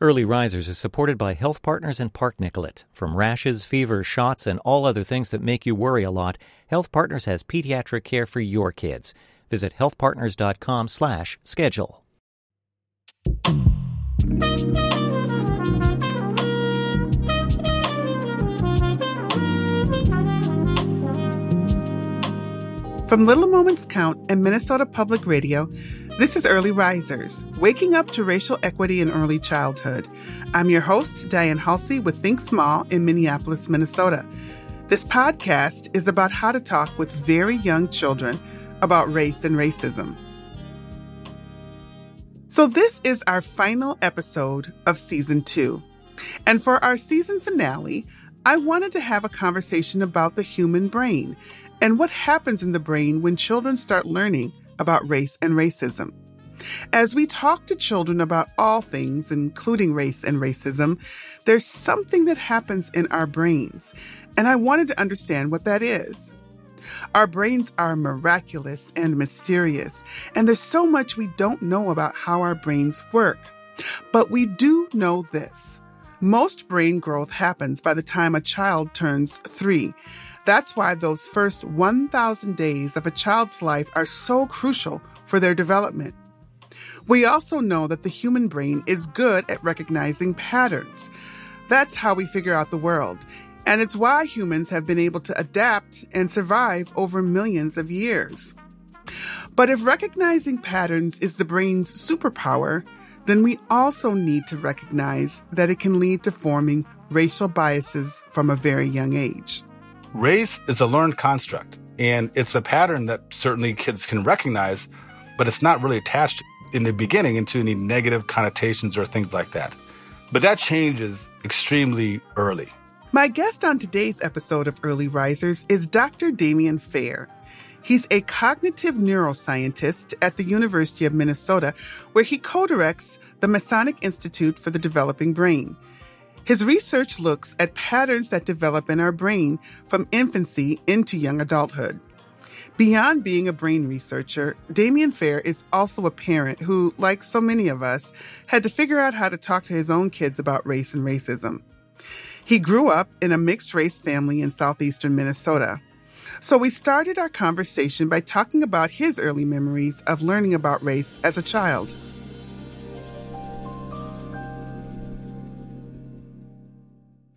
Early Risers is supported by Health Partners and Park Nicollet. From rashes, fever, shots, and all other things that make you worry a lot, Health Partners has pediatric care for your kids. Visit healthpartners.com slash schedule. From Little Moments Count and Minnesota Public Radio, this is Early Risers, waking up to racial equity in early childhood. I'm your host, Diane Halsey with Think Small in Minneapolis, Minnesota. This podcast is about how to talk with very young children about race and racism. So, this is our final episode of season two. And for our season finale, I wanted to have a conversation about the human brain and what happens in the brain when children start learning about race and racism. As we talk to children about all things, including race and racism, there's something that happens in our brains, and I wanted to understand what that is. Our brains are miraculous and mysterious, and there's so much we don't know about how our brains work. But we do know this. Most brain growth happens by the time a child turns three, that's why those first 1,000 days of a child's life are so crucial for their development. We also know that the human brain is good at recognizing patterns. That's how we figure out the world. And it's why humans have been able to adapt and survive over millions of years. But if recognizing patterns is the brain's superpower, then we also need to recognize that it can lead to forming racial biases from a very young age. Race is a learned construct, and it's a pattern that certainly kids can recognize, but it's not really attached in the beginning into any negative connotations or things like that. But that changes extremely early. My guest on today's episode of Early Risers is Dr. Damien Fair. He's a cognitive neuroscientist at the University of Minnesota, where he co directs the Masonic Institute for the Developing Brain. His research looks at patterns that develop in our brain from infancy into young adulthood. Beyond being a brain researcher, Damien Fair is also a parent who, like so many of us, had to figure out how to talk to his own kids about race and racism. He grew up in a mixed race family in southeastern Minnesota. So we started our conversation by talking about his early memories of learning about race as a child.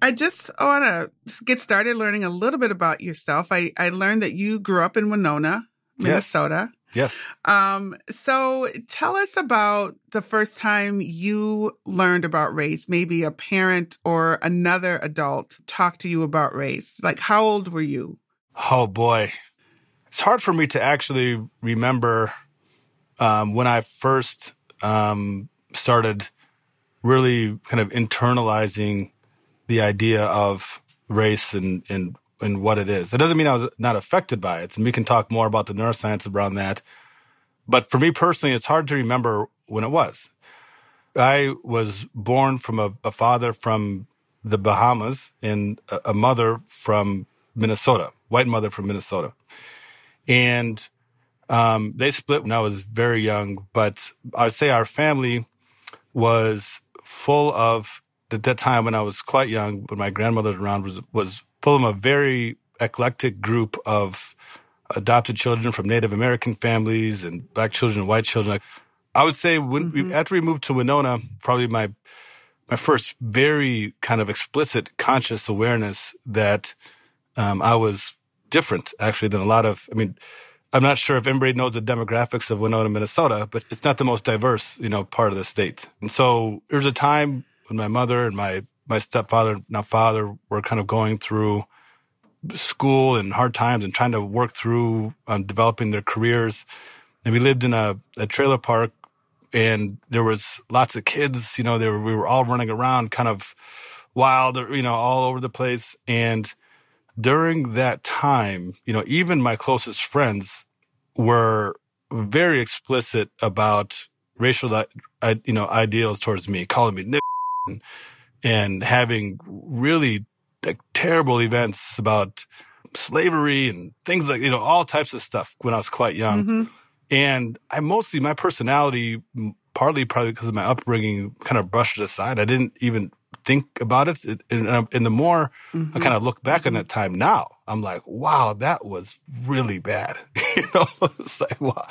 I just want to get started learning a little bit about yourself. I, I learned that you grew up in Winona, Minnesota. Yes. Um, so tell us about the first time you learned about race. Maybe a parent or another adult talked to you about race. Like, how old were you? Oh, boy. It's hard for me to actually remember um, when I first um, started really kind of internalizing the idea of race and, and, and what it is. That doesn't mean I was not affected by it. And we can talk more about the neuroscience around that. But for me personally, it's hard to remember when it was. I was born from a, a father from the Bahamas and a, a mother from Minnesota, white mother from Minnesota. And um, they split when I was very young, but I would say our family was full of at that time when I was quite young, when my grandmother was around, was was full of a very eclectic group of adopted children from Native American families and black children and white children. I would say when mm-hmm. we, after we moved to Winona, probably my my first very kind of explicit conscious awareness that um, I was different actually than a lot of. I mean, I'm not sure if anybody knows the demographics of Winona, Minnesota, but it's not the most diverse, you know, part of the state. And so there's a time when my mother and my my stepfather, now father, were kind of going through school and hard times and trying to work through um, developing their careers. And we lived in a, a trailer park, and there was lots of kids. You know, they were, we were all running around, kind of wild, you know, all over the place. And during that time, you know, even my closest friends were very explicit about racial, uh, you know, ideals towards me, calling me and, and having really like, terrible events about slavery and things like, you know, all types of stuff when I was quite young. Mm-hmm. And I mostly, my personality partly probably because of my upbringing, kind of brushed it aside. I didn't even think about it. And, and the more mm-hmm. I kind of look back mm-hmm. on that time now, I'm like, wow, that was really bad. you know, it's like, wow.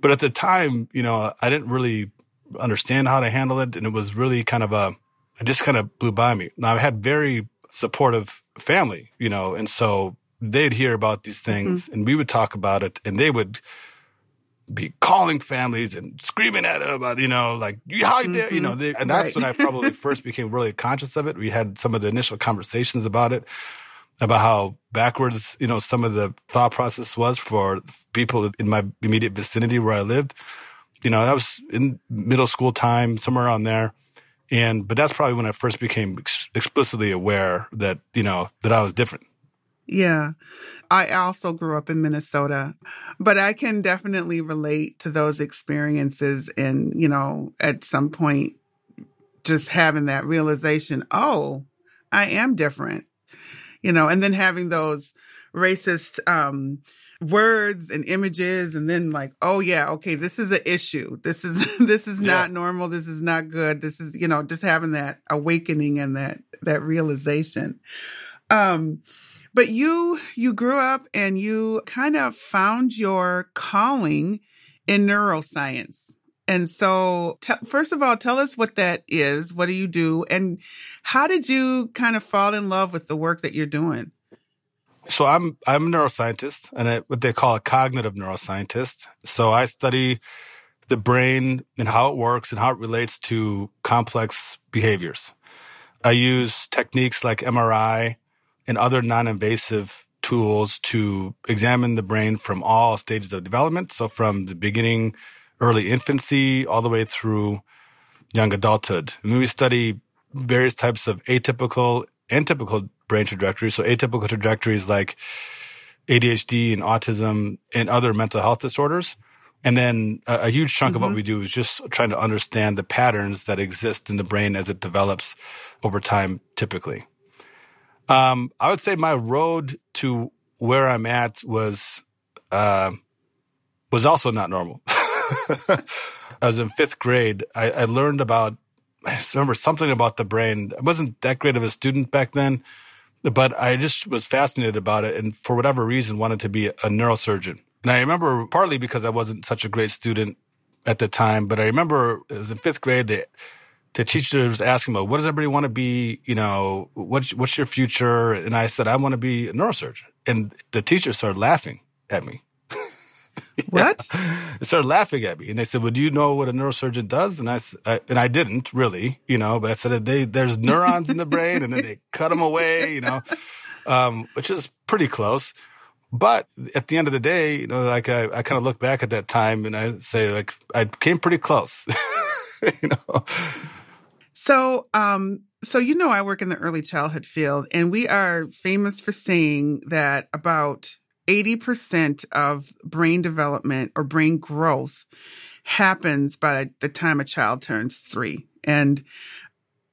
But at the time, you know, I didn't really understand how to handle it. And it was really kind of a, it just kind of blew by me. Now I had very supportive family, you know, and so they'd hear about these things mm-hmm. and we would talk about it and they would be calling families and screaming at them about, you know, like, you how mm-hmm. there, you know, they, and that's right. when I probably first became really conscious of it. We had some of the initial conversations about it, about how backwards, you know, some of the thought process was for people in my immediate vicinity where I lived. You know, that was in middle school time, somewhere around there. And, but that's probably when I first became ex- explicitly aware that, you know, that I was different. Yeah. I also grew up in Minnesota, but I can definitely relate to those experiences and, you know, at some point just having that realization, oh, I am different. You know, and then having those racist um words and images and then like oh yeah okay this is an issue this is this is yeah. not normal this is not good this is you know just having that awakening and that that realization um but you you grew up and you kind of found your calling in neuroscience. And so, t- first of all, tell us what that is. What do you do? And how did you kind of fall in love with the work that you're doing? So I'm I'm a neuroscientist, and I, what they call a cognitive neuroscientist. So I study the brain and how it works and how it relates to complex behaviors. I use techniques like MRI and other non-invasive tools to examine the brain from all stages of development. So from the beginning, early infancy, all the way through young adulthood. And we study various types of atypical and typical brain trajectories. So atypical trajectories like ADHD and autism and other mental health disorders. And then a, a huge chunk mm-hmm. of what mm-hmm. we do is just trying to understand the patterns that exist in the brain as it develops over time, typically. Um, I would say my road to where I'm at was uh, was also not normal. I was in fifth grade. I, I, learned about I remember something about the brain. I wasn't that great of a student back then, but I just was fascinated about it, and for whatever reason, wanted to be a neurosurgeon. And I remember partly because I wasn't such a great student at the time, but I remember it was in fifth grade. They the teacher was asking about what does everybody want to be, you know, what's, what's your future? And I said, I want to be a neurosurgeon. And the teacher started laughing at me. What? they started laughing at me, and they said, "Well, do you know what a neurosurgeon does?" And I, I and I didn't really, you know, but I said, "They there's neurons in the brain, and then they cut them away, you know, um, which is pretty close." But at the end of the day, you know, like I, I kind of look back at that time, and I say, like, I came pretty close, you know. So, um, so you know, I work in the early childhood field, and we are famous for saying that about 80% of brain development or brain growth happens by the time a child turns three. And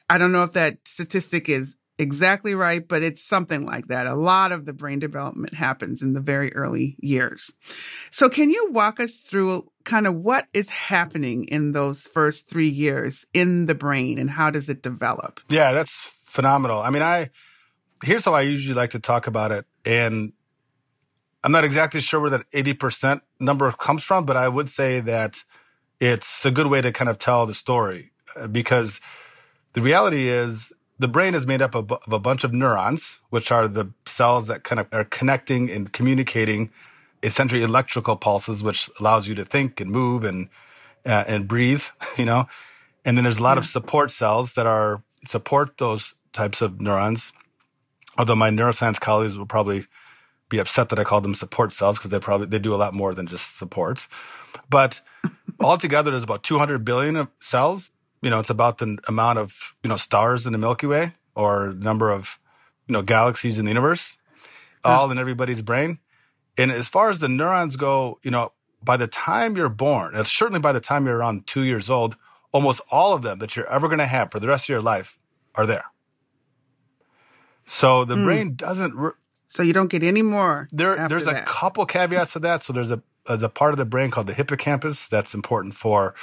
I don't know if that statistic is exactly right, but it's something like that. A lot of the brain development happens in the very early years. So can you walk us through kind of what is happening in those first three years in the brain and how does it develop? Yeah, that's phenomenal. I mean, I, here's how I usually like to talk about it. And I'm not exactly sure where that 80% number comes from, but I would say that it's a good way to kind of tell the story uh, because the reality is the brain is made up of, of, a bunch of neurons, which are the cells that kind of are connecting and communicating essentially electrical pulses, which allows you to think and move and uh, and breathe, you know. And then there's a lot yeah. of support cells that are support those types of neurons. Although my neuroscience colleagues will probably be upset that I call them support cells because they probably they do a lot more than just support. But altogether, there's about 200 billion of cells you know, it's about the amount of, you know, stars in the Milky Way or number of, you know, galaxies in the universe, all in everybody's brain. And as far as the neurons go, you know, by the time you're born, and certainly by the time you're around two years old, almost all of them that you're ever going to have for the rest of your life are there. So the mm. brain doesn't. Re- so you don't get any more. There, there's that. a couple caveats to that. So there's a there's a part of the brain called the hippocampus that's important for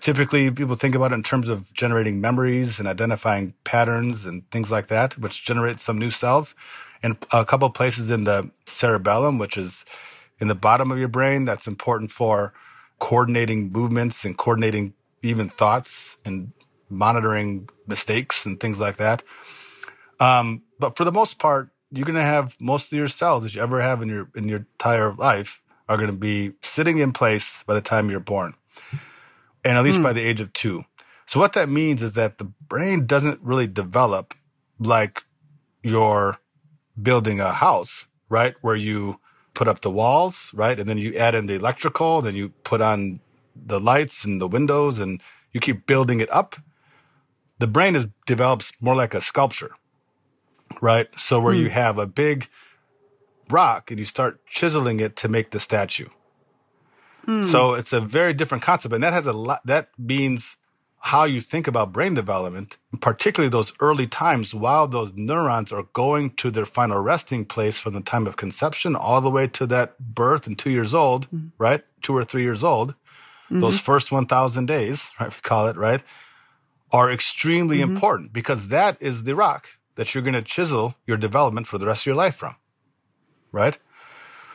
typically people think about it in terms of generating memories and identifying patterns and things like that, which generates some new cells. And a couple of places in the cerebellum, which is in the bottom of your brain, that's important for coordinating movements and coordinating even thoughts and monitoring mistakes and things like that. Um, but for the most part, you're going to have most of your cells that you ever have in your in your entire life are going to be sitting in place by the time you're born, and at least mm. by the age of two. So what that means is that the brain doesn't really develop like you're building a house, right? Where you put up the walls, right? And then you add in the electrical, then you put on the lights and the windows and you keep building it up. The brain is develops more like a sculpture, right? So where mm. you hmm. have a big rock and you start chiseling it to make the statue. Mm. So it's a very different concept, and that has a lot. That means how you think about brain development, particularly those early times while those neurons are going to their final resting place from the time of conception all the way to that birth and two years old, mm. right? Two or three years old. Mm-hmm. Those first 1,000 days, right? We call it, right? Are extremely mm-hmm. important because that is the rock that you're going to chisel your development for the rest of your life from, right?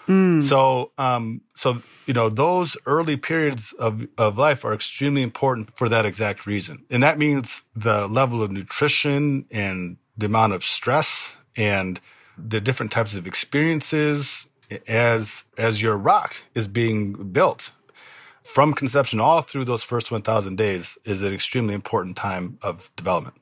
Mm. So, um, so you know, those early periods of of life are extremely important for that exact reason, and that means the level of nutrition and the amount of stress and the different types of experiences as as your rock is being built from conception all through those first 1000 days is an extremely important time of development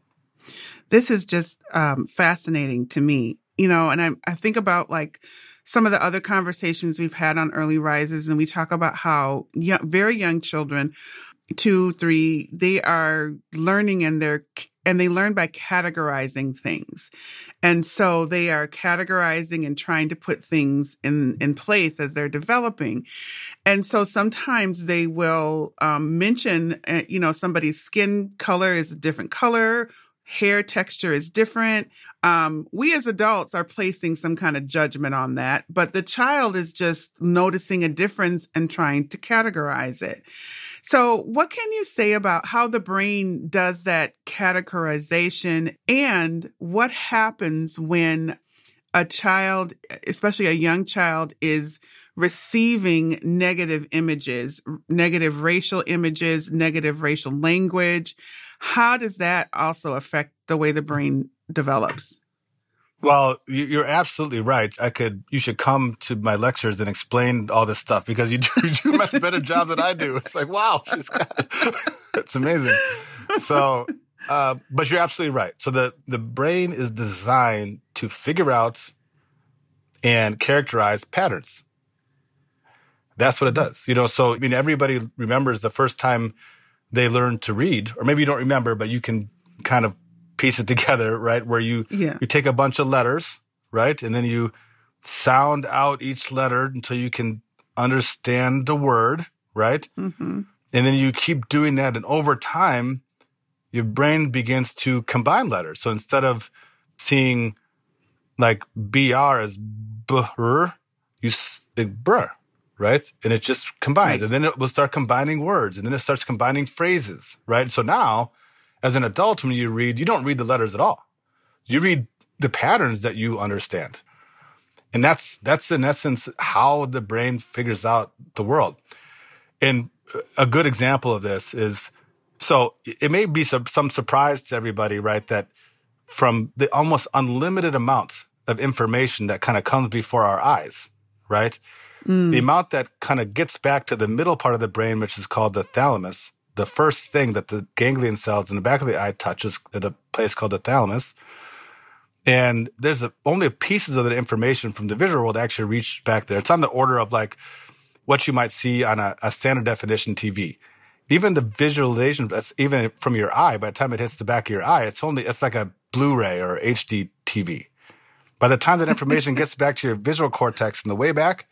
this is just um, fascinating to me, you know, and I, I think about like some of the other conversations we've had on early risers and we talk about how young, very young children, two, three, they are learning and they're, and they learn by categorizing things. And so they are categorizing and trying to put things in, in place as they're developing. And so sometimes they will um, mention, uh, you know, somebody's skin color is a different color hair texture is different. Um, we as adults are placing some kind of judgment on that, but the child is just noticing a difference and trying to categorize it. So, what can you say about how the brain does that categorization and what happens when a child, especially a young child, is receiving negative images, negative racial images, negative racial language? How does that also affect the way the brain develops? Well, you're absolutely right. I could, you should come to my lectures and explain all this stuff because you do, you much better job than I do. It's like, wow, it's amazing. So, uh, but you're absolutely right. So the, the brain is designed to figure out and characterize patterns. That's what it does. You know, so, I mean, everybody remembers the first time they learn to read, or maybe you don't remember, but you can kind of piece it together, right? Where you yeah. you take a bunch of letters, right, and then you sound out each letter until you can understand the word, right? Mm-hmm. And then you keep doing that, and over time, your brain begins to combine letters. So instead of seeing like br as br, you br, right? And it just combines. Right. And then it will start combining words and then it starts combining phrases, right? So now, as an adult, when you read, you don't read the letters at all. You read the patterns that you understand. And that's that's in essence how the brain figures out the world. And a good example of this is so it may be some, some surprise to everybody, right? That from the almost unlimited amount of information that kind of comes before our eyes, right? Mm. The amount that kind of gets back to the middle part of the brain, which is called the thalamus, the first thing that the ganglion cells in the back of the eye touches at a place called the thalamus. And there's a, only pieces of the information from the visual world actually reach back there. It's on the order of like what you might see on a, a standard definition TV. Even the visualization, even from your eye, by the time it hits the back of your eye, it's only, it's like a Blu-ray or HD TV. By the time that information gets back to your visual cortex in the way back,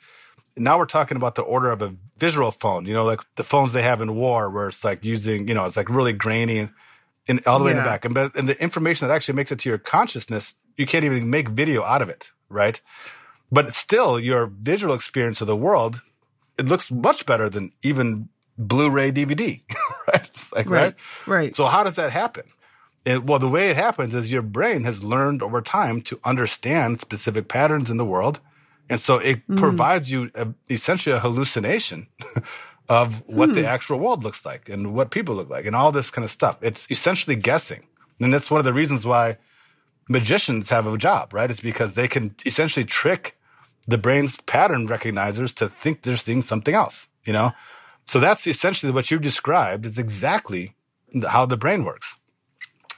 now we're talking about the order of a visual phone, you know, like the phones they have in war where it's like using, you know, it's like really grainy and all the way in the back. And, but, and the information that actually makes it to your consciousness, you can't even make video out of it, right? But still, your visual experience of the world, it looks much better than even Blu-ray DVD, right? Like, Right. right? Right. So how does that happen? And, well, the way it happens is your brain has learned over time to understand specific patterns in the world. And so it mm. provides you a, essentially a hallucination of what the mm. actual world looks like and what people look like and all this kind of stuff. It's essentially guessing. And that's one of the reasons why magicians have a job, right? It's because they can essentially trick the brain's pattern recognizers to think they're seeing something else, you know? So that's essentially what you described is exactly how the brain works.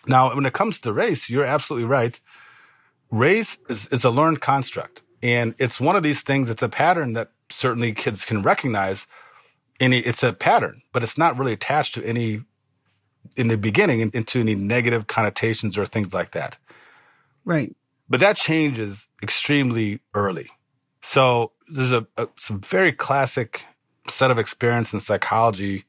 Now, when it comes to race, you're absolutely right. Race is, is a learned construct. And it's one of these things, it's a pattern that certainly kids can recognize. And it's a pattern, but it's not really attached to any, in the beginning, into any negative connotations or things like that. Right. But that changes extremely early. So there's a, a some very classic set of experience in psychology.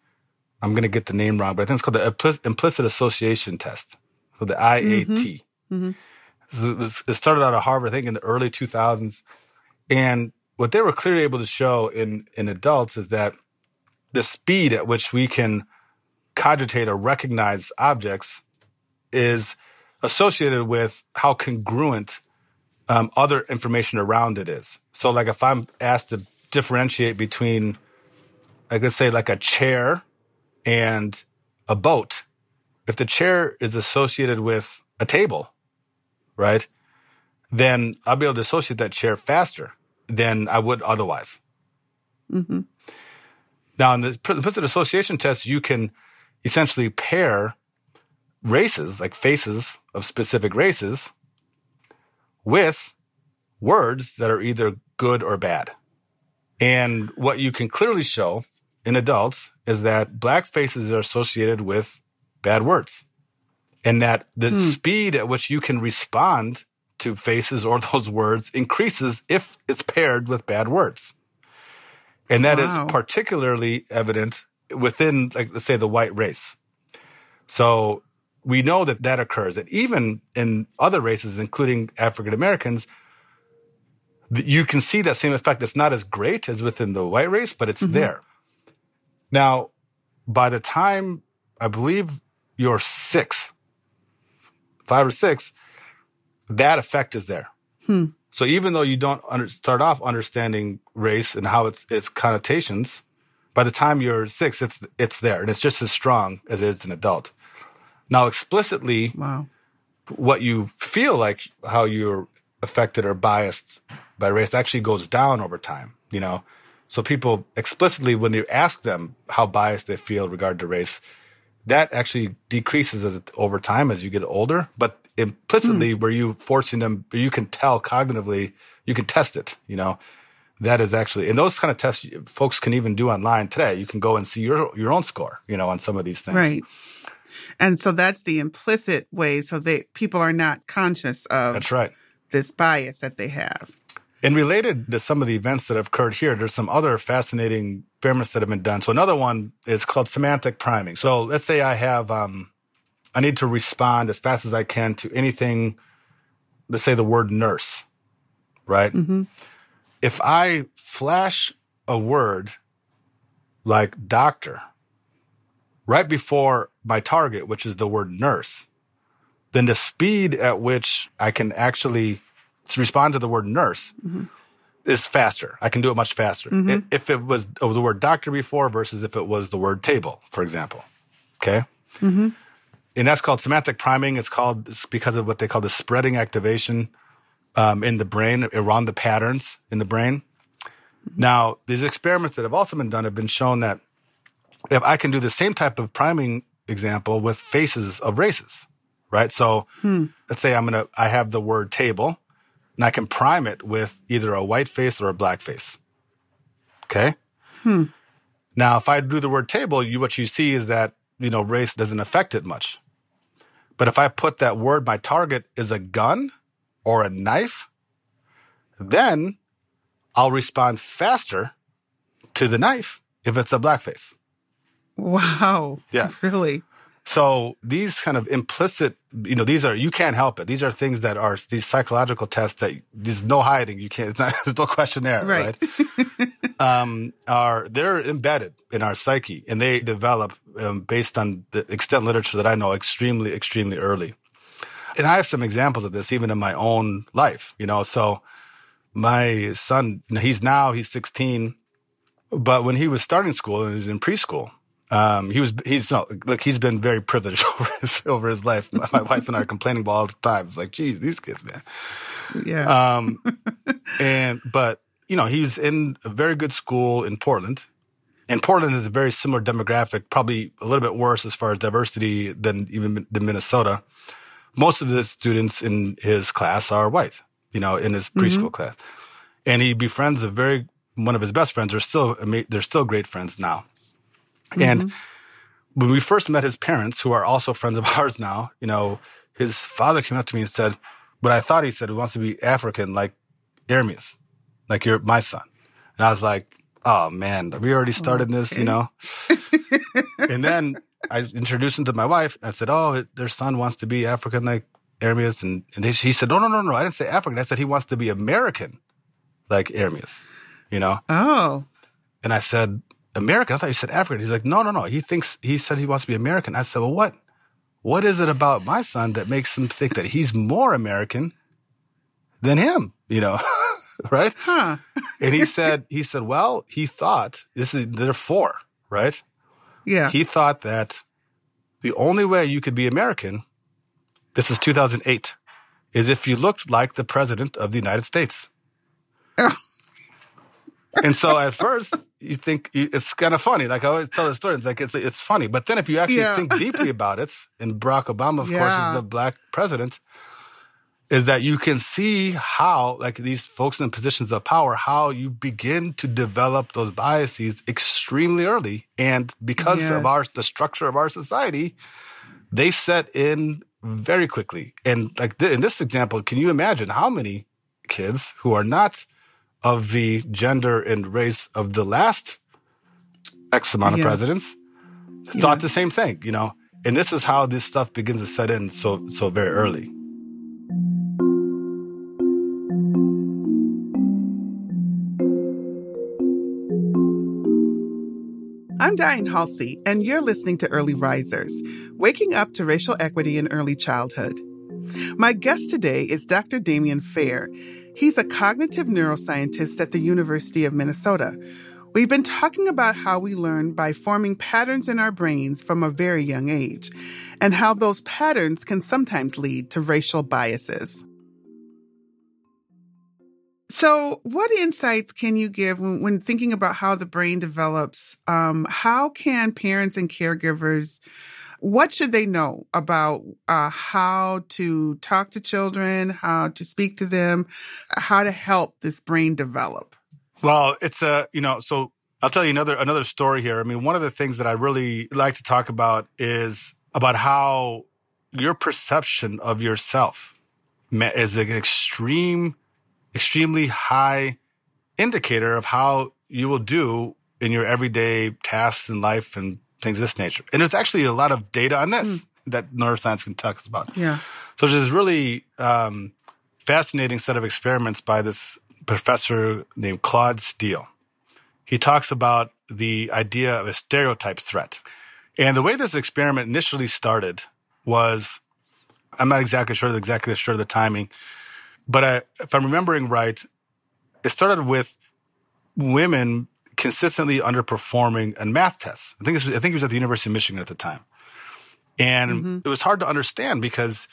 I'm going to get the name wrong, but I think it's called the implicit, association test. So the IAT. So mm-hmm. mm-hmm. It, was, it started out at Harvard, I think, in the early 2000s. And what they were clearly able to show in, in adults is that the speed at which we can cogitate or recognize objects is associated with how congruent um, other information around it is. So, like if I'm asked to differentiate between, like let's say, like a chair and a boat, if the chair is associated with a table, right, then I'll be able to associate that chair faster than I would otherwise. Mm-hmm. Now, in the implicit association test, you can essentially pair races, like faces of specific races, with words that are either good or bad. And what you can clearly show in adults is that black faces are associated with bad words. And that the hmm. speed at which you can respond to faces or those words increases if it's paired with bad words. And that is Wow. particularly evident within, like, let's say, the white race. So we know that that occurs. And even in other races, including African Americans, you can see that same effect. It's not as great as within the white race, but it's mm-hmm. there. Now, by the time I believe you're six, five or six, that effect is there. Hmm. So even though you don't under, start off understanding race and how its its connotations, by the time you're six, it's it's there and it's just as strong as it is an adult. Now, explicitly, Wow. what you feel like how you're affected or biased by race actually goes down over time, you know? So people explicitly, when you ask them how biased they feel regard to race, that actually decreases as it, over time as you get older. But implicitly, hmm. where you forcing them, you can tell cognitively, you can test it, you know? That is actually, and those kind of tests folks can even do online today. You can go and see your your own score, you know, on some of these things. Right. And so that's the implicit way. So they people are not conscious of That's right. this bias that they have. And related to some of the events that have occurred here, there's some other fascinating experiments that have been done. So another one is called semantic priming. So let's say I have, um, I need to respond as fast as I can to anything. Let's say the word nurse, right? If I flash a word like doctor right before my target, which is the word nurse, then the speed at which I can actually respond to the word nurse mm-hmm. is faster. I can do it much faster. Mm-hmm. I- If it was the word doctor before versus if it was the word table, for example. Okay. Mm-hmm. And that's called semantic priming. It's called it's because of what they call the spreading activation um, in the brain around the patterns in the brain. Now, these experiments that have also been done have been shown that if I can do the same type of priming example with faces of races, right? So hmm. let's say I'm gonna I have the word table, and I can prime it with either a white face or a black face. Okay. Hmm. Now, if I do the word table, you what you see is that you know race doesn't affect it much. But if I put that word, my target is a gun or a knife, then I'll respond faster to the knife if it's a black face. Wow. Yeah. Really? So these kind of implicit, you know, these are, you can't help it. These are things that are these psychological tests that there's no hiding. You can't, not, there's no questionnaire, right? right? um, are, they're embedded in our psyche and they develop um, based on the extent literature that I know extremely, extremely early. And I have some examples of this even in my own life, you know, so my son, he's now, he's 16, but when he was starting school and he was in preschool, um, he was he's no look he's been very privileged over his over his life. My, my wife and I are complaining about all the time. It's like, geez, these kids, man. Yeah. Um, and but you know he's in a very good school in Portland, and Portland is a very similar demographic, probably a little bit worse as far as diversity than even the Minnesota. Most of the students in his class are white, you know, in his preschool mm-hmm. class, and he befriends a very one of his best friends. Are still they're still great friends now Mm-hmm. And when we first met his parents, who are also friends of ours now, you know, his father came up to me and said, "But I thought he said he wants to be African like Ermias, like you're my son." And I was like, "Oh man, we already started okay. this, you know." and then I introduced him to my wife. I said, "Oh, their son wants to be African like Ermias," and, and he said, "No, no, no, no. I didn't say African. I said he wants to be American like Ermias." You know? Oh. And I said, American. I thought you said African. He's like, no, no, no. He thinks, he said he wants to be American. I said, well, what, what is it about my son that makes him think that he's more American than him? You know, right? Huh. and he said, he said, well, he thought this is, there are four, right? Yeah. He thought that the only way you could be American, this is 2008, is if you looked like the president of the United States. Oh. And so at first you think it's kind of funny. Like I always tell the story, it's like it's it's funny. But then if you actually yeah. think deeply about it, and Barack Obama, of yeah. course, is the black president, is that you can see how, like these folks in positions of power, how you begin to develop those biases extremely early, and because yes. of our the structure of our society, they set in very quickly. And like th- in this example, can you imagine how many kids who are not of the gender and race of the last X amount of yes. presidents thought the same thing, you know. And this is how this stuff begins to set in so so very early. I'm Diane Halsey, and you're listening to Early Risers, waking up to racial equity in early childhood. My guest today is Dr. Damien Fair. He's a cognitive neuroscientist at the University of Minnesota. We've been talking about how we learn by forming patterns in our brains from a very young age, and how those patterns can sometimes lead to racial biases. So, what insights can you give when, when thinking about how the brain develops? Um, how can parents and caregivers what should they know about uh, how to talk to children, how to speak to them, how to help this brain develop? Well, it's a, you know, so I'll tell you another another story here. I mean, one of the things that I really like to talk about is about how your perception of yourself is an extreme, extremely high indicator of how you will do in your everyday tasks in life and things of this nature. And there's actually a lot of data on this mm. that neuroscience can talk about. Yeah. So there's this really um, fascinating set of experiments by this professor named Claude Steele. He talks about the idea of a stereotype threat. And the way this experiment initially started was, I'm not exactly sure, exactly sure of the timing, but I, if I'm remembering right, it started with women consistently underperforming in math tests. I think this was, I think he was at the University of Michigan at the time. And mm-hmm. it was hard to understand because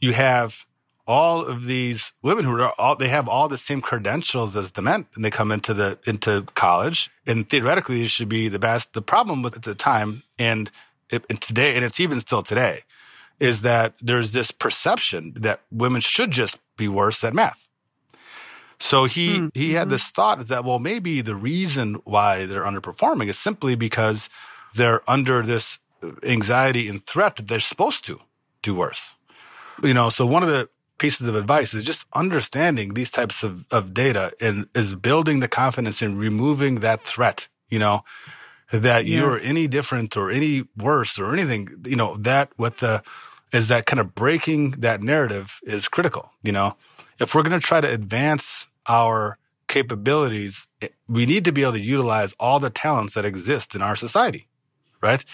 you have all of these women who are all they have all the same credentials as the men and they come into the into college and theoretically it should be the best the problem with at the time and, it, and today and it's even still today is that there's this perception that women should just be worse at math so he mm-hmm. he had this thought that well maybe the reason why they're underperforming is simply because they're under this anxiety and threat that they're supposed to do worse. You know, so one of the pieces of advice is just understanding these types of, of data and is building the confidence in removing that threat, you know. that Yes. you're any different or any worse or anything, you know, that what the is that kind of breaking that narrative is critical. You know, if we're going to try to advance our capabilities, we need to be able to utilize all the talents that exist in our society, right?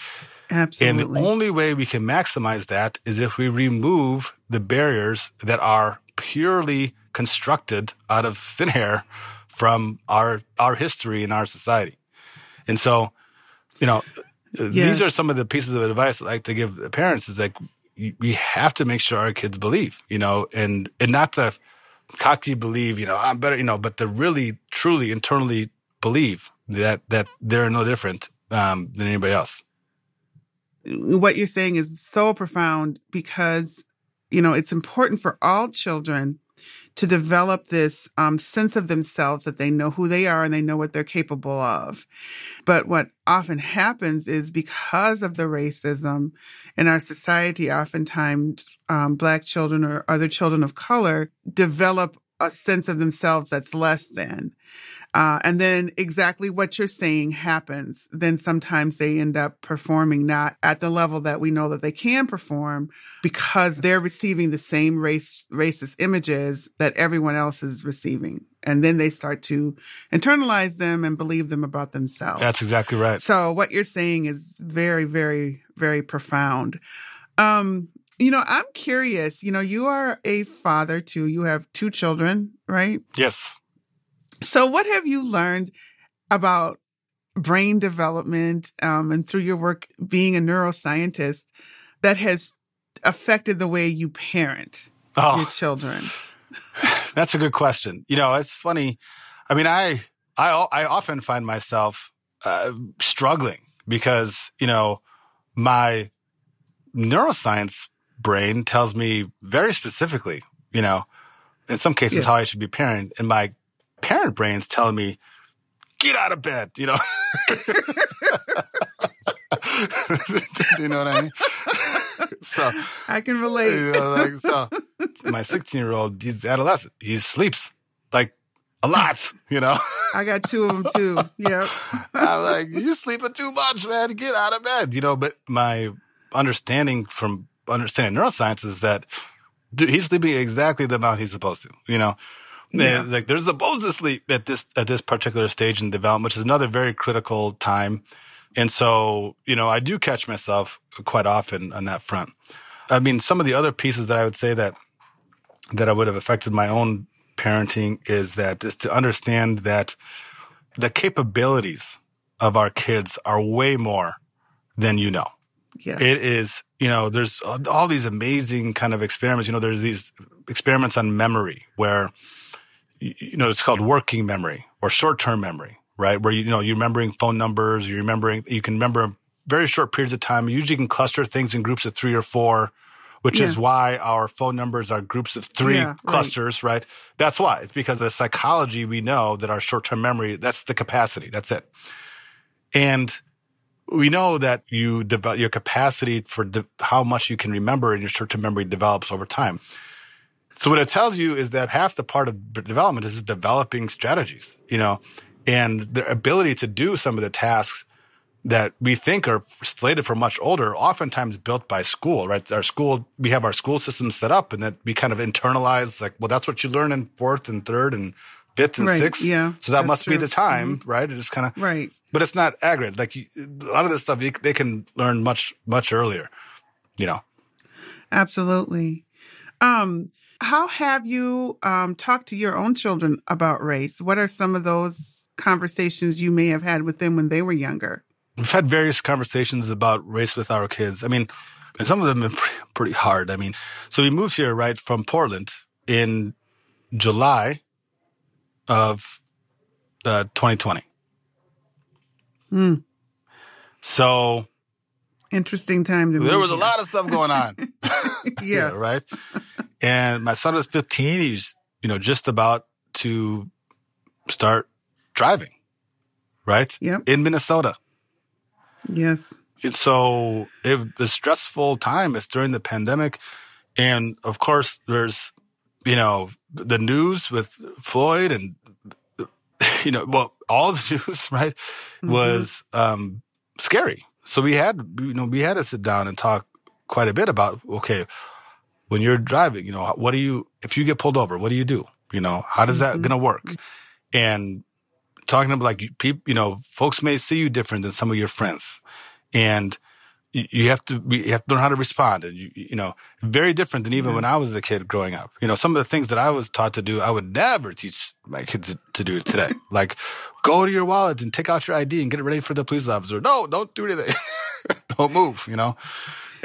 Absolutely. And the only way we can maximize that is if we remove the barriers that are purely constructed out of thin air from our our history and our society. And so, you know, these are some of the pieces of advice I like to give parents is like we have to make sure our kids believe, you know, and and not the cocky believe, you know, I'm better, you know, but to really truly internally believe that that they're no different um, than anybody else. what you're saying is so profound because you know it's important for all children to develop this um, sense of themselves that they know who they are and they know what they're capable of. But what often happens is because of the racism in our society oftentimes um, black children or other children of color develop a sense of themselves that's less than uh, and then exactly what you're saying happens. Then sometimes they end up performing not at the level that we know that they can perform because they're receiving the same race, racist images that everyone else is receiving. And then they start to internalize them and believe them about themselves. That's exactly right. So what you're saying is very, very, very profound. Um, you know, I'm curious, you know, you are a father too. You have two children, right? Yes. So, what have you learned about brain development um, and through your work being a neuroscientist that has affected the way you parent your Oh, children? that's a good question. You know, it's funny. I mean, I I I often find myself uh, struggling because you know my neuroscience brain tells me very specifically, you know, in some cases Yeah. how I should be parent, and my parent brain's telling me, get out of bed, you know. you know what I mean? so, I can relate. you know, like, so my 16 year old, he's adolescent. He sleeps like a lot, you know. I got two of them too. Yep. I'm like, you're sleeping too much, man. Get out of bed, you know. But my understanding from understanding neuroscience is that dude, he's sleeping exactly the amount he's supposed to, you know. Yeah. And, Like they're supposed to sleep at this at this particular stage in development, which is another very critical time. And so, you know, I do catch myself quite often on that front. I mean, some of the other pieces that I would say that that I would have affected my own parenting is that is to understand that the capabilities of our kids are way more than you know. Yes. It is, you know, there's all these amazing kind of experiments. You know, there's these experiments on memory where, you know, it's called working memory or short term memory, right? Where, you know, you're remembering phone numbers, you're remembering, you can remember very short periods of time. You usually can cluster things in groups of three or four, which is why our phone numbers are groups of three Yeah, right. clusters, right? That's why. It's because of the psychology we know that our short term memory, that's the capacity. That's it. And we know that you develop your capacity for de- how much you can remember in your short term memory develops over time. So what it tells you is that half the part of development is developing strategies, you know, and the ability to do some of the tasks that we think are slated for much older, oftentimes built by school, right? Our school, we have our school system set up and that we kind of internalize like, well, that's what you learn in fourth and third and fifth and Right, sixth. yeah, So that must be true. Mm-hmm. the time, right? It just kind of, Right. but it's not accurate. Like you, a lot of this stuff, they can learn much, much earlier, you know? Absolutely. Um, how have you um, talked to your own children about race? What are some of those conversations you may have had with them when they were younger? We've had various conversations about race with our kids. I mean, and some of them have been pretty hard. I mean, so we moved here, right, from Portland in July of uh, 2020. Hmm. So Interesting time to there was a lot of stuff going on. yes. Yeah, right. And my son was 15. He's, you know, just about to start driving, right? Yep. In Minnesota. Yes. And so it was a stressful time. It's during the pandemic. And of course, there's, you know, the news with Floyd and, you know, well, all the news, right, was, um, scary. So we had, you know, we had to sit down and talk quite a bit about, okay, when you're driving, you know, what do you, if you get pulled over, what do you do? You know, how does that mm-hmm. going to work? And talking about like people, you know, folks may see you different than some of your friends. And you have to you have to learn how to respond and you you know very different than even yeah. when I was a kid growing up. You know, some of the things that I was taught to do, I would never teach my kids to, to do today. like go to your wallet and take out your ID and get it ready for the police officer. No, don't do anything. don't move, you know.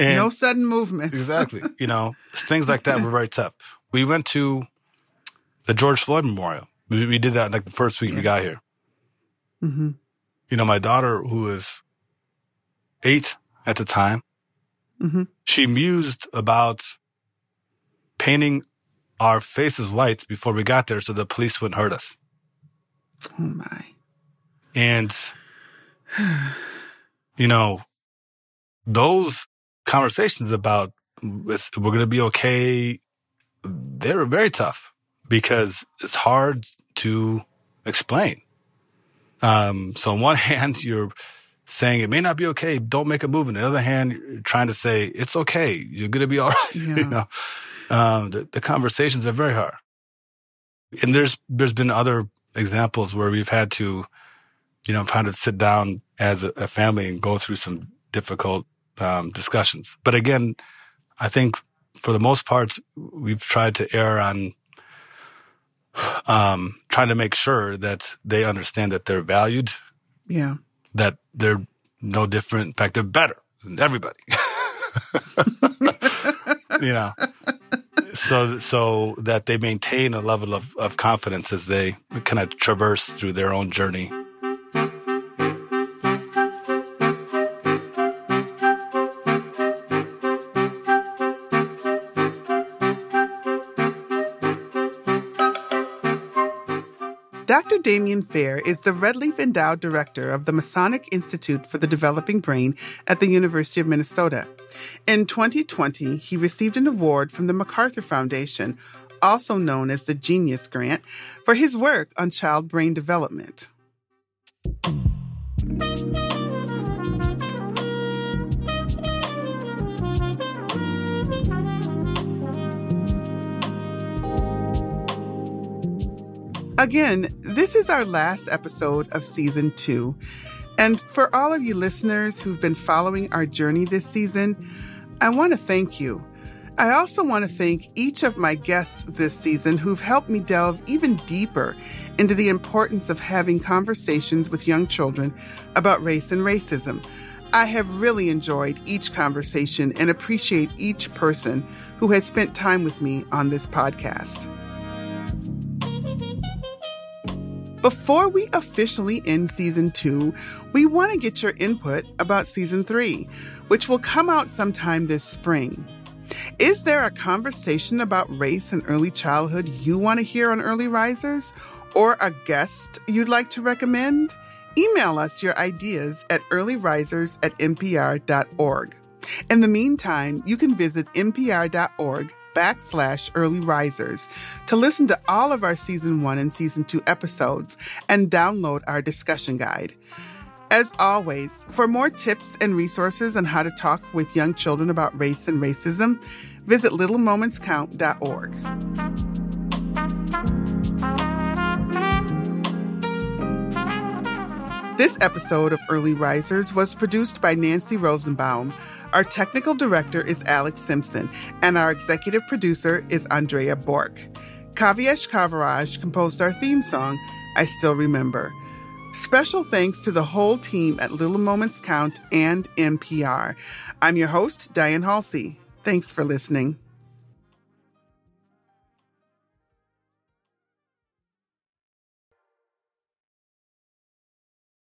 And no sudden movement. exactly. You know, things like that were very tough. We went to the George Floyd Memorial. We, we did that like the first week yeah. we got here. Mm-hmm. You know, my daughter, who was eight at the time, mm-hmm. she mused about painting our faces white before we got there so the police wouldn't hurt us. Oh my. And, you know, those conversations about we're going to be okay, they're very tough because it's hard to explain. Um, so on one hand, you're saying it may not be okay. Don't make a move. On the other hand, you're trying to say it's okay. You're going to be all right. Yeah. you know, um, the, the conversations are very hard. And there's, there's been other examples where we've had to, you know, kind of sit down as a, a family and go through some difficult, um, discussions. But again, I think for the most part, we've tried to err on, um, trying to make sure that they understand that they're valued. Yeah. That they're no different. In fact, they're better than everybody. you know, so so that they maintain a level of, of confidence as they kind of traverse through their own journey Damien Fair is the Redleaf Endowed Director of the Masonic Institute for the Developing Brain at the University of Minnesota. In 2020, he received an award from the MacArthur Foundation, also known as the Genius Grant, for his work on child brain development. Again, this is our last episode of season two. And for all of you listeners who've been following our journey this season, I want to thank you. I also want to thank each of my guests this season who've helped me delve even deeper into the importance of having conversations with young children about race and racism. I have really enjoyed each conversation and appreciate each person who has spent time with me on this podcast. Before we officially end season two, we want to get your input about season three, which will come out sometime this spring. Is there a conversation about race and early childhood you want to hear on Early Risers? Or a guest you'd like to recommend? Email us your ideas at earlyrisers at mpr.org. In the meantime, you can visit mpr.org backslash early risers to listen to all of our season one and season two episodes and download our discussion guide. As always, for more tips and resources on how to talk with young children about race and racism, visit littlemomentscount.org. This episode of Early Risers was produced by Nancy Rosenbaum. Our technical director is Alex Simpson, and our executive producer is Andrea Bork. Kavyesh Kaviraj composed our theme song, I Still Remember. Special thanks to the whole team at Little Moments Count and MPR. I'm your host, Diane Halsey. Thanks for listening.